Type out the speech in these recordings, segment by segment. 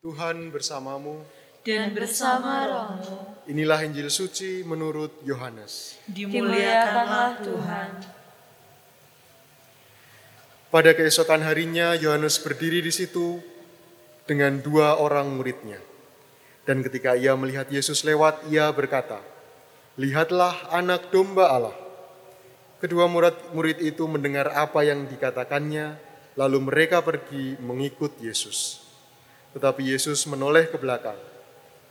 Tuhan bersamamu. dan bersama rohmu Inilah Injil suci menurut Yohanes. dimuliakanlah Tuhan. Pada keesokan harinya Yohanes berdiri di situ dengan dua orang muridnya. Dan ketika ia melihat Yesus lewat, ia berkata, "Lihatlah anak domba Allah." Kedua murid-murid itu mendengar apa yang dikatakannya, lalu mereka pergi mengikut Yesus. Tetapi Yesus menoleh ke belakang.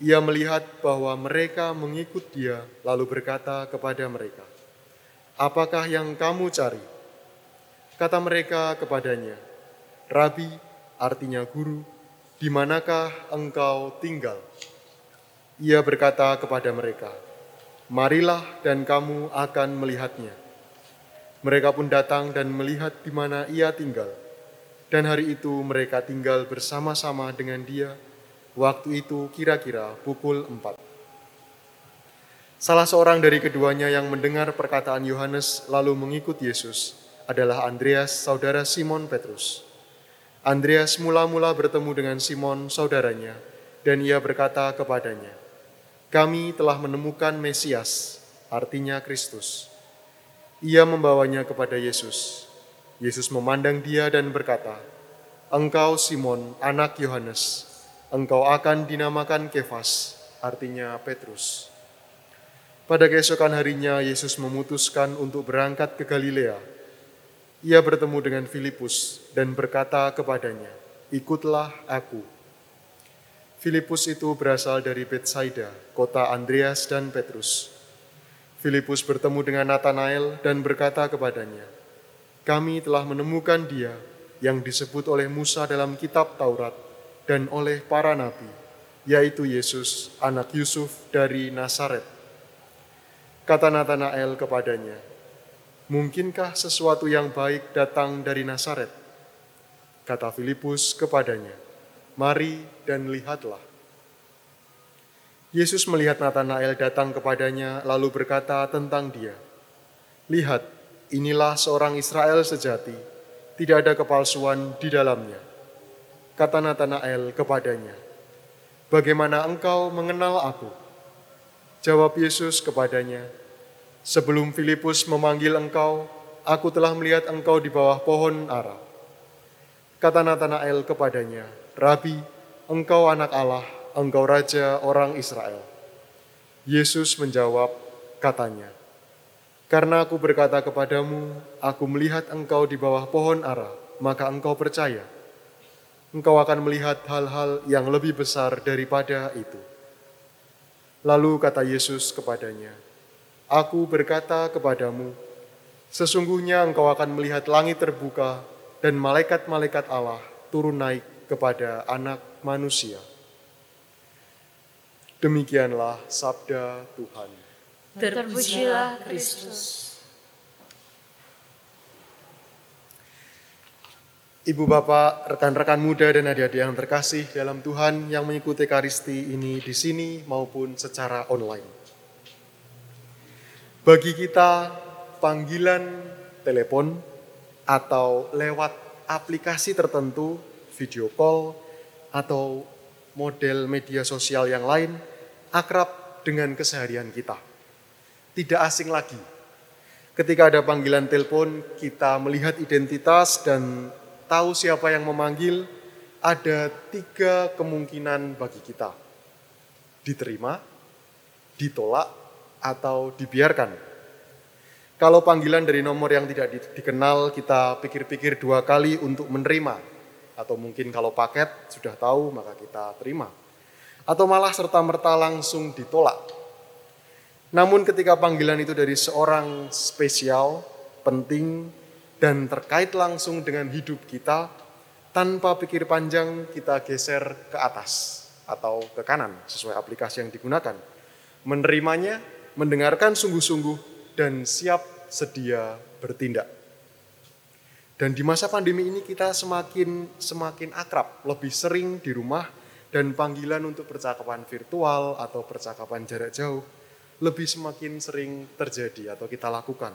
Ia melihat bahwa mereka mengikut dia, lalu berkata kepada mereka, "Apakah yang kamu cari?" Kata mereka kepadanya, "Rabi, artinya guru, di manakah engkau tinggal?" Ia berkata kepada mereka, "Marilah dan kamu akan melihatnya." Mereka pun datang dan melihat di mana ia tinggal. Dan hari itu mereka tinggal bersama-sama dengan dia. Waktu itu kira-kira pukul empat. Salah seorang dari keduanya yang mendengar perkataan Yohanes lalu mengikut Yesus adalah Andreas, saudara Simon Petrus. Andreas mula-mula bertemu dengan Simon, saudaranya, dan ia berkata kepadanya, "Kami telah menemukan Mesias, artinya Kristus." Ia membawanya kepada Yesus. Yesus memandang dia dan berkata, "Engkau Simon, anak Yohanes, engkau akan dinamakan Kefas, artinya Petrus." Pada keesokan harinya, Yesus memutuskan untuk berangkat ke Galilea. Ia bertemu dengan Filipus dan berkata kepadanya, "Ikutlah aku." Filipus itu berasal dari Betsaida, kota Andreas dan Petrus. Filipus bertemu dengan Nathanael dan berkata kepadanya, "Kami telah menemukan Dia yang disebut oleh Musa dalam kitab Taurat dan oleh para nabi, yaitu Yesus, anak Yusuf dari Nazaret." Kata Nathanael kepadanya, "Mungkinkah sesuatu yang baik datang dari Nazaret?" Kata Filipus kepadanya, "Mari dan lihatlah." Yesus melihat Nathanael datang kepadanya, lalu berkata tentang dia, "Lihat, inilah seorang Israel sejati, tidak ada kepalsuan di dalamnya." Kata Nathanael kepadanya, "Bagaimana engkau mengenal aku?" Jawab Yesus kepadanya, "Sebelum Filipus memanggil engkau, aku telah melihat engkau di bawah pohon ara." Kata Nathanael kepadanya, "Rabi, engkau anak Allah, engkau raja orang Israel." Yesus menjawab, katanya, "Karena aku berkata kepadamu, aku melihat engkau di bawah pohon ara, maka engkau percaya. Engkau akan melihat hal-hal yang lebih besar daripada itu." Lalu kata Yesus kepadanya, "Aku berkata kepadamu, sesungguhnya engkau akan melihat langit terbuka dan malaikat-malaikat Allah turun naik kepada anak manusia." Demikianlah sabda Tuhan. Terpujilah Kristus. Ibu bapak, rekan-rekan muda dan adik-adik yang terkasih dalam Tuhan yang mengikuti karisti ini di sini maupun secara online. Bagi kita, panggilan telepon atau lewat aplikasi tertentu, video call, atau model media sosial yang lain akrab dengan keseharian kita. Tidak asing lagi. Ketika ada panggilan telepon, kita melihat identitas dan tahu siapa yang memanggil, ada tiga kemungkinan bagi kita. Diterima, ditolak, atau dibiarkan. Kalau panggilan dari nomor yang tidak di- dikenal, kita pikir-pikir dua kali untuk menerima. Atau mungkin kalau paket sudah tahu, maka kita terima. Atau malah serta-merta langsung ditolak. Namun ketika panggilan itu dari seorang spesial, penting, dan terkait langsung dengan hidup kita, tanpa pikir panjang kita geser ke atas atau ke kanan sesuai aplikasi yang digunakan. Menerimanya, mendengarkan sungguh-sungguh, dan siap sedia bertindak. Dan di masa pandemi ini kita semakin semakin akrab, lebih sering di rumah dan panggilan untuk percakapan virtual atau percakapan jarak jauh lebih semakin sering terjadi atau kita lakukan.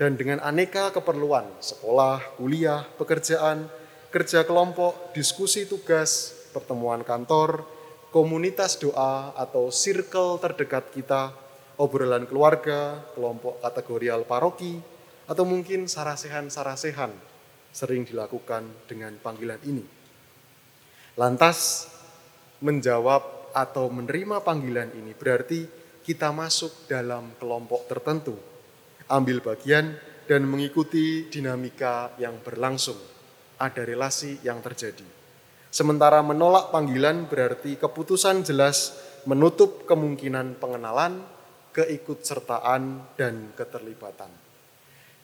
Dan dengan aneka keperluan, sekolah, kuliah, pekerjaan, kerja kelompok, diskusi tugas, pertemuan kantor, komunitas doa atau circle terdekat kita, obrolan keluarga, kelompok kategorial paroki, atau mungkin sarasehan-sarasehan sering dilakukan dengan panggilan ini. Lantas, menjawab atau menerima panggilan ini berarti kita masuk dalam kelompok tertentu, ambil bagian dan mengikuti dinamika yang berlangsung. Ada relasi yang terjadi. Sementara menolak panggilan berarti keputusan jelas menutup kemungkinan pengenalan, keikutsertaan, dan keterlibatan.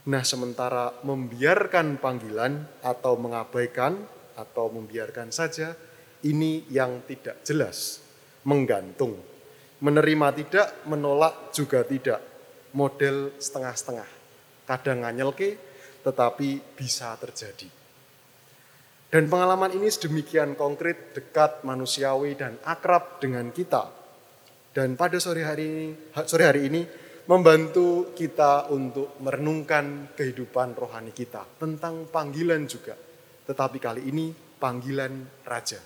Nah, sementara membiarkan panggilan atau mengabaikan atau membiarkan saja, ini yang tidak jelas, menggantung. Menerima tidak, menolak juga tidak. Model setengah-setengah. Kadang nganyelke, tetapi bisa terjadi. Dan pengalaman ini sedemikian konkret, dekat, manusiawi, dan akrab dengan kita. Dan pada sore hari ini, sore hari ini membantu kita untuk merenungkan kehidupan rohani kita tentang panggilan juga. Tetapi kali ini panggilan raja.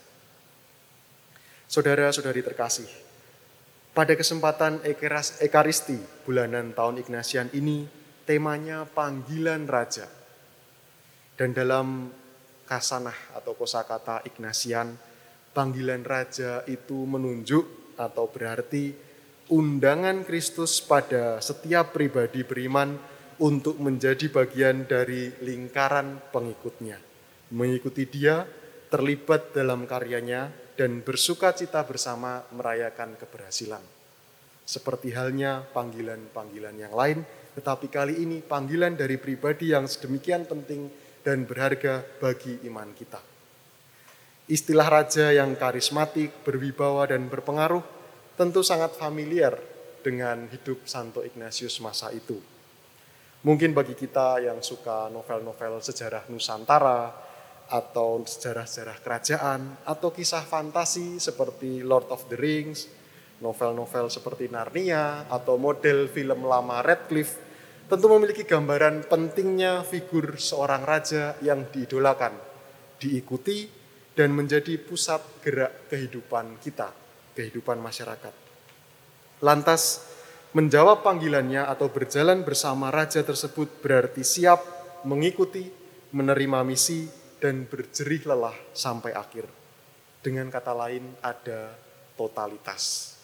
Saudara-saudari terkasih, pada kesempatan Ekaristi bulanan tahun Ignatian ini temanya panggilan raja. Dan dalam kasanah atau kosakata Ignatian, panggilan raja itu menunjuk atau berarti undangan Kristus pada setiap pribadi beriman untuk menjadi bagian dari lingkaran pengikutnya. Mengikuti dia, terlibat dalam karyanya, dan bersuka cita bersama merayakan keberhasilan. Seperti halnya panggilan-panggilan yang lain, tetapi kali ini panggilan dari pribadi yang sedemikian penting dan berharga bagi iman kita. Istilah raja yang karismatik, berwibawa, dan berpengaruh tentu sangat familiar dengan hidup Santo Ignatius masa itu. Mungkin bagi kita yang suka novel-novel sejarah Nusantara, atau sejarah-sejarah kerajaan, atau kisah fantasi seperti Lord of the Rings, novel-novel seperti Narnia, atau model film lama Radcliffe, tentu memiliki gambaran pentingnya figur seorang raja yang diidolakan, diikuti, dan menjadi pusat gerak kehidupan kita kehidupan masyarakat. Lantas, menjawab panggilannya atau berjalan bersama raja tersebut berarti siap mengikuti, menerima misi, dan berjerih lelah sampai akhir. Dengan kata lain, ada totalitas.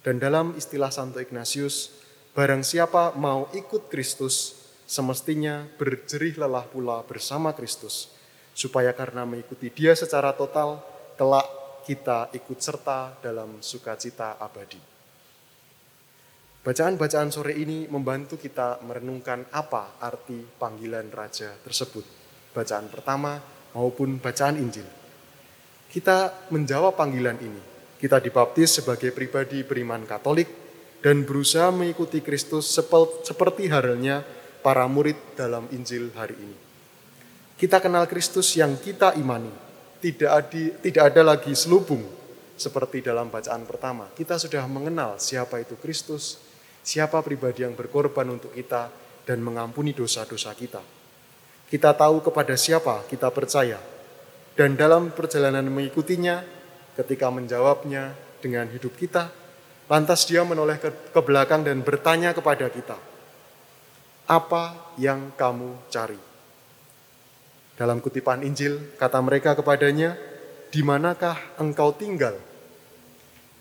Dan dalam istilah Santo Ignatius, barang siapa mau ikut Kristus, semestinya berjerih lelah pula bersama Kristus, supaya karena mengikuti Dia secara total, kelak kita ikut serta dalam sukacita abadi. Bacaan-bacaan sore ini membantu kita merenungkan apa arti panggilan raja tersebut. Bacaan pertama maupun bacaan Injil. Kita menjawab panggilan ini. Kita dibaptis sebagai pribadi beriman Katolik dan berusaha mengikuti Kristus seperti halnya para murid dalam Injil hari ini. Kita kenal Kristus yang kita imani, tidak ada, tidak ada lagi selubung seperti dalam bacaan pertama. Kita sudah mengenal siapa itu Kristus, siapa pribadi yang berkorban untuk kita dan mengampuni dosa-dosa kita. Kita tahu kepada siapa kita percaya. Dan dalam perjalanan mengikutinya, ketika menjawabnya dengan hidup kita, lantas dia menoleh ke, belakang dan bertanya kepada kita, apa yang kamu cari? Dalam kutipan Injil, kata mereka kepadanya, "Di manakah engkau tinggal?"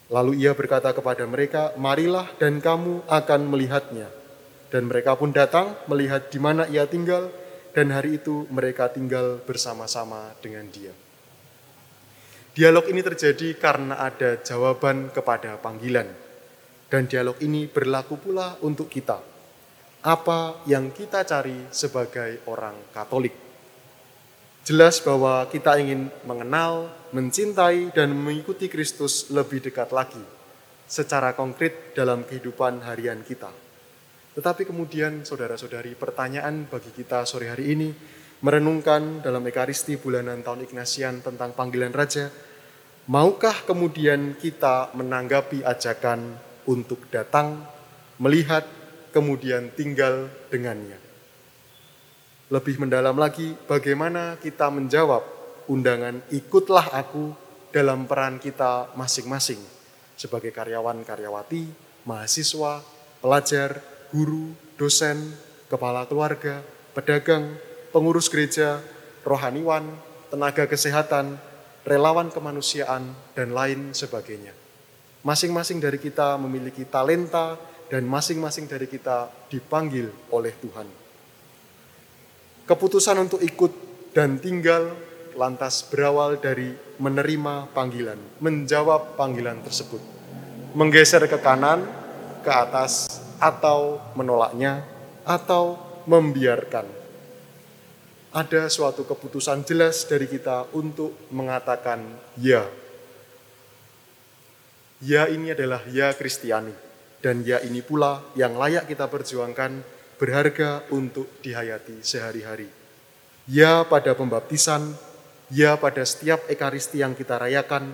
Lalu ia berkata kepada mereka, "Marilah dan kamu akan melihatnya." Dan mereka pun datang melihat di mana ia tinggal, dan hari itu mereka tinggal bersama-sama dengan dia. Dialog ini terjadi karena ada jawaban kepada panggilan, dan dialog ini berlaku pula untuk kita. Apa yang kita cari sebagai orang Katolik? Jelas bahwa kita ingin mengenal, mencintai, dan mengikuti Kristus lebih dekat lagi secara konkret dalam kehidupan harian kita. Tetapi kemudian saudara-saudari pertanyaan bagi kita sore hari ini merenungkan dalam Ekaristi bulanan tahun Ignatian tentang panggilan Raja, maukah kemudian kita menanggapi ajakan untuk datang, melihat, kemudian tinggal dengannya? Lebih mendalam lagi, bagaimana kita menjawab undangan ikutlah aku dalam peran kita masing-masing sebagai karyawan-karyawati, mahasiswa, pelajar, guru, dosen, kepala keluarga, pedagang, pengurus gereja, rohaniwan, tenaga kesehatan, relawan kemanusiaan, dan lain sebagainya. Masing-masing dari kita memiliki talenta dan masing-masing dari kita dipanggil oleh Tuhan. Keputusan untuk ikut dan tinggal lantas berawal dari menerima panggilan, menjawab panggilan tersebut, menggeser ke kanan, ke atas, atau menolaknya, atau membiarkan. Ada suatu keputusan jelas dari kita untuk mengatakan ya Ya ini adalah ya Kristiani dan ya ini pula yang layak kita perjuangkan berharga untuk dihayati sehari-hari. Ya pada pembaptisan, ya pada setiap ekaristi yang kita rayakan,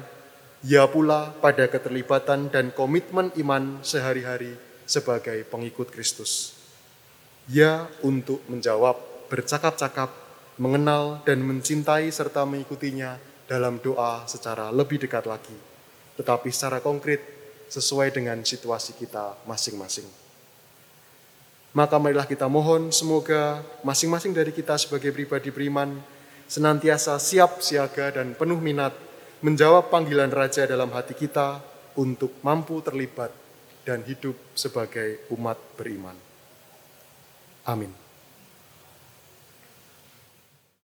ya pula pada keterlibatan dan komitmen iman sehari-hari sebagai pengikut Kristus. Ya untuk menjawab, bercakap-cakap, mengenal dan mencintai serta mengikutinya dalam doa secara lebih dekat lagi tetapi secara konkret sesuai dengan situasi kita masing-masing. Maka marilah kita mohon semoga masing-masing dari kita sebagai pribadi beriman senantiasa siap, siaga, dan penuh minat menjawab panggilan Raja dalam hati kita untuk mampu terlibat dan hidup sebagai umat beriman. Amin.